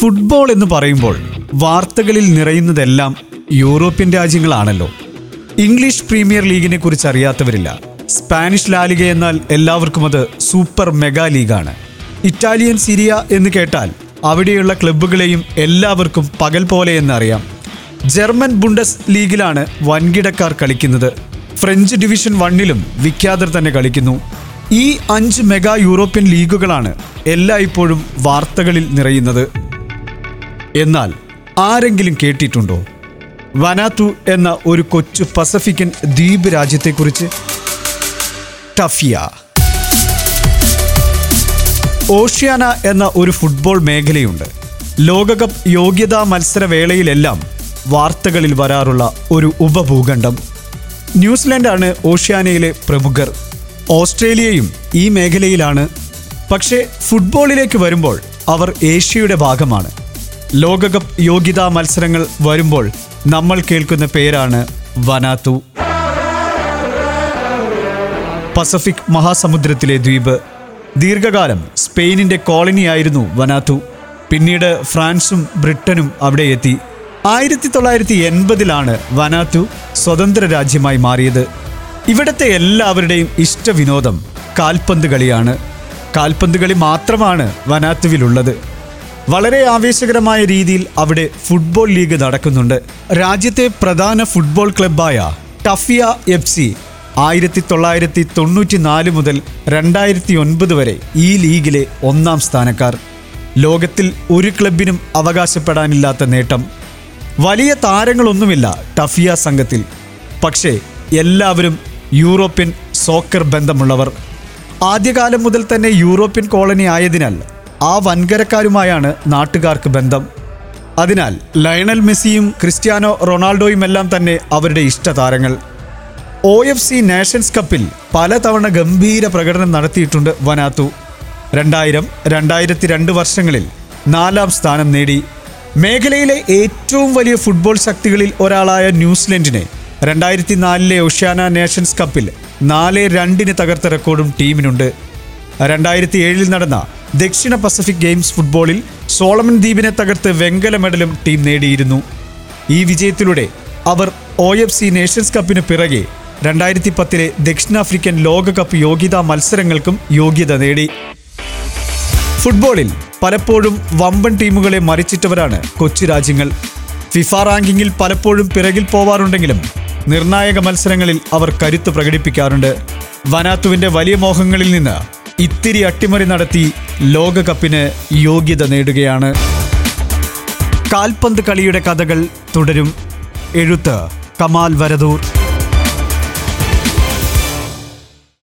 Football എന്ന് പറയുമ്പോൾ വാർത്തകളിൽ നിറയുന്നതെല്ലാം യൂറോപ്യൻ രാജ്യങ്ങളാണല്ലോ. ഇംഗ്ലീഷ് പ്രീമിയർ ലീഗിനെ കുറിച്ച് അറിയാത്തവരില്ല. സ്പാനിഷ് ലാലിക എന്നാൽ എല്ലാവർക്കും അത് സൂപ്പർ മെഗാ ലീഗാണ്. ഇറ്റാലിയൻ സിരിയ എന്ന് കേട്ടാൽ അവിടെയുള്ള ക്ലബ്ബുകളെയും എല്ലാവർക്കും പകൽ പോലെ എന്നറിയാം. ജർമ്മൻ ബുണ്ടസ് ലീഗിലാണ് വൻകിടക്കാർ കളിക്കുന്നത്. ഫ്രഞ്ച് ഡിവിഷൻ വണ്ണിലും വിഖ്യാതർ തന്നെ കളിക്കുന്നു. ഈ അഞ്ച് മെഗാ യൂറോപ്യൻ ലീഗുകളാണ് എല്ലായ്പ്പോഴും വാർത്തകളിൽ നിറയുന്നത്. എന്നാൽ ആരെങ്കിലും കേട്ടിട്ടുണ്ടോ? വനാത്തു എന്ന ഒരു കൊച്ചു പസഫിക്കൻ ദ്വീപ് രാജ്യത്തെക്കുറിച്ച്? ടഫിയ. ഓഷ്യാന എന്ന ഒരു ഫുട്ബോൾ മേഖലയുണ്ട്. ലോകകപ്പ് യോഗ്യതാ മത്സര മത്സരവേളയിലെല്ലാം വാർത്തകളിൽ വരാറുള്ള ഒരു ഉപഭൂഖണ്ഡം. ന്യൂസിലൻഡാണ് ഓഷ്യാനയിലെ പ്രമുഖർ. ഓസ്ട്രേലിയയും ഈ മേഖലയിലാണ്. പക്ഷേ ഫുട്ബോളിലേക്ക് വരുമ്പോൾ അവർ ഏഷ്യയുടെ ഭാഗമാണ്. ലോകകപ്പ് യോഗ്യതാ മത്സരങ്ങൾ വരുമ്പോൾ നമ്മൾ കേൾക്കുന്ന പേരാണ് വനാത്തു പസഫിക് മഹാസമുദ്രത്തിലെ ദ്വീപ്. ദീർഘകാലം സ്പെയിനിന്റെ കോളനിയായിരുന്നു വനാത്തു പിന്നീട് ഫ്രാൻസും ബ്രിട്ടനും അവിടെ എത്തി. ആയിരത്തി തൊള്ളായിരത്തി എൺപതിലാണ് വനാത്തു സ്വതന്ത്ര രാജ്യമായി മാറിയത്. ഇവിടത്തെ എല്ലാവരുടെയും ഇഷ്ടവിനോദം കാൽപന്ത് കളിയാണ്. കാൽപന്ത് കളി മാത്രമാണ് വനാത്തുവിലുള്ളത് വളരെ ആവേശകരമായ രീതിയിൽ അവിടെ ഫുട്ബോൾ ലീഗ് നടക്കുന്നുണ്ട്. രാജ്യത്തെ പ്രധാന ഫുട്ബോൾ ക്ലബ്ബായ ടഫിയ എഫ് സി ആയിരത്തി തൊള്ളായിരത്തി തൊണ്ണൂറ്റി നാല് മുതൽ രണ്ടായിരത്തി ഒൻപത് വരെ ഈ ലീഗിലെ ഒന്നാം സ്ഥാനക്കാർ. ലോകത്തിൽ ഒരു ക്ലബിനും അവകാശപ്പെടാനില്ലാത്ത നേട്ടം. വലിയ താരങ്ങളൊന്നുമില്ല ടഫിയ സംഘത്തിൽ. പക്ഷേ എല്ലാവരും യൂറോപ്യൻ സോക്കർ ബന്ധമുള്ളവർ. ആദ്യകാലം മുതൽ തന്നെ യൂറോപ്യൻ കോളനി ആയതിനാൽ ആ വൻകരക്കാരുമായാണ് നാട്ടുകാർക്ക് ബന്ധം. അതിനാൽ ലയണൽ മെസ്സിയും ക്രിസ്ത്യാനോ റൊണാൾഡോയുമെല്ലാം തന്നെ അവരുടെ ഇഷ്ടതാരങ്ങൾ. ഒ എഫ് സി നാഷൻസ് കപ്പിൽ പലതവണ ഗംഭീര പ്രകടനം നടത്തിയിട്ടുണ്ട് വനാത്തു രണ്ടായിരം രണ്ടായിരത്തി രണ്ട് വർഷങ്ങളിൽ നാലാം സ്ഥാനം നേടി. മേഖലയിലെ ഏറ്റവും വലിയ ഫുട്ബോൾ ശക്തികളിൽ ഒരാളായ ന്യൂസിലൻഡിനെ രണ്ടായിരത്തി നാലിലെ ഒഷ്യാന നേഷൻസ് കപ്പിൽ നാല് രണ്ടിന് തകർത്ത റെക്കോർഡും ടീമിനുണ്ട്. രണ്ടായിരത്തി ഏഴിൽ നടന്ന ദക്ഷിണ പസഫിക് ഗെയിംസ് ഫുട്ബോളിൽ സോളമൻ ദ്വീപിനെ തകർത്ത് വെങ്കല മെഡലും ടീം നേടിയിരുന്നു. ഈ വിജയത്തിലൂടെ അവർ ഒ എഫ് സി നേഷൻസ് കപ്പിന് പിറകെ രണ്ടായിരത്തി പത്തിലെ ദക്ഷിണാഫ്രിക്കൻ ലോകകപ്പ് യോഗ്യതാ മത്സരങ്ങൾക്കും യോഗ്യത നേടി. ഫുട്ബോളിൽ പലപ്പോഴും വമ്പൻ ടീമുകളെ മറിച്ചിട്ടവരാണ് കൊച്ചു രാജ്യങ്ങൾ. ഫിഫ റാങ്കിങ്ങിൽ പലപ്പോഴും പിറകിൽ പോവാറുണ്ടെങ്കിലും നിർണായക മത്സരങ്ങളിൽ അവർ കരുത്ത് പ്രകടിപ്പിക്കാറുണ്ട്. വനാത്തുവിന്റെ വലിയ മോഹങ്ങളിൽ നിന്ന് ഇത്തിരി അട്ടിമറി നടത്തി ലോകകപ്പിന് യോഗ്യത നേടുകയാണ്. കാൽപന്ത് കളിയുടെ കഥകൾ തുടരും. എഴുത്ത് കമാൽ വരദൂർ.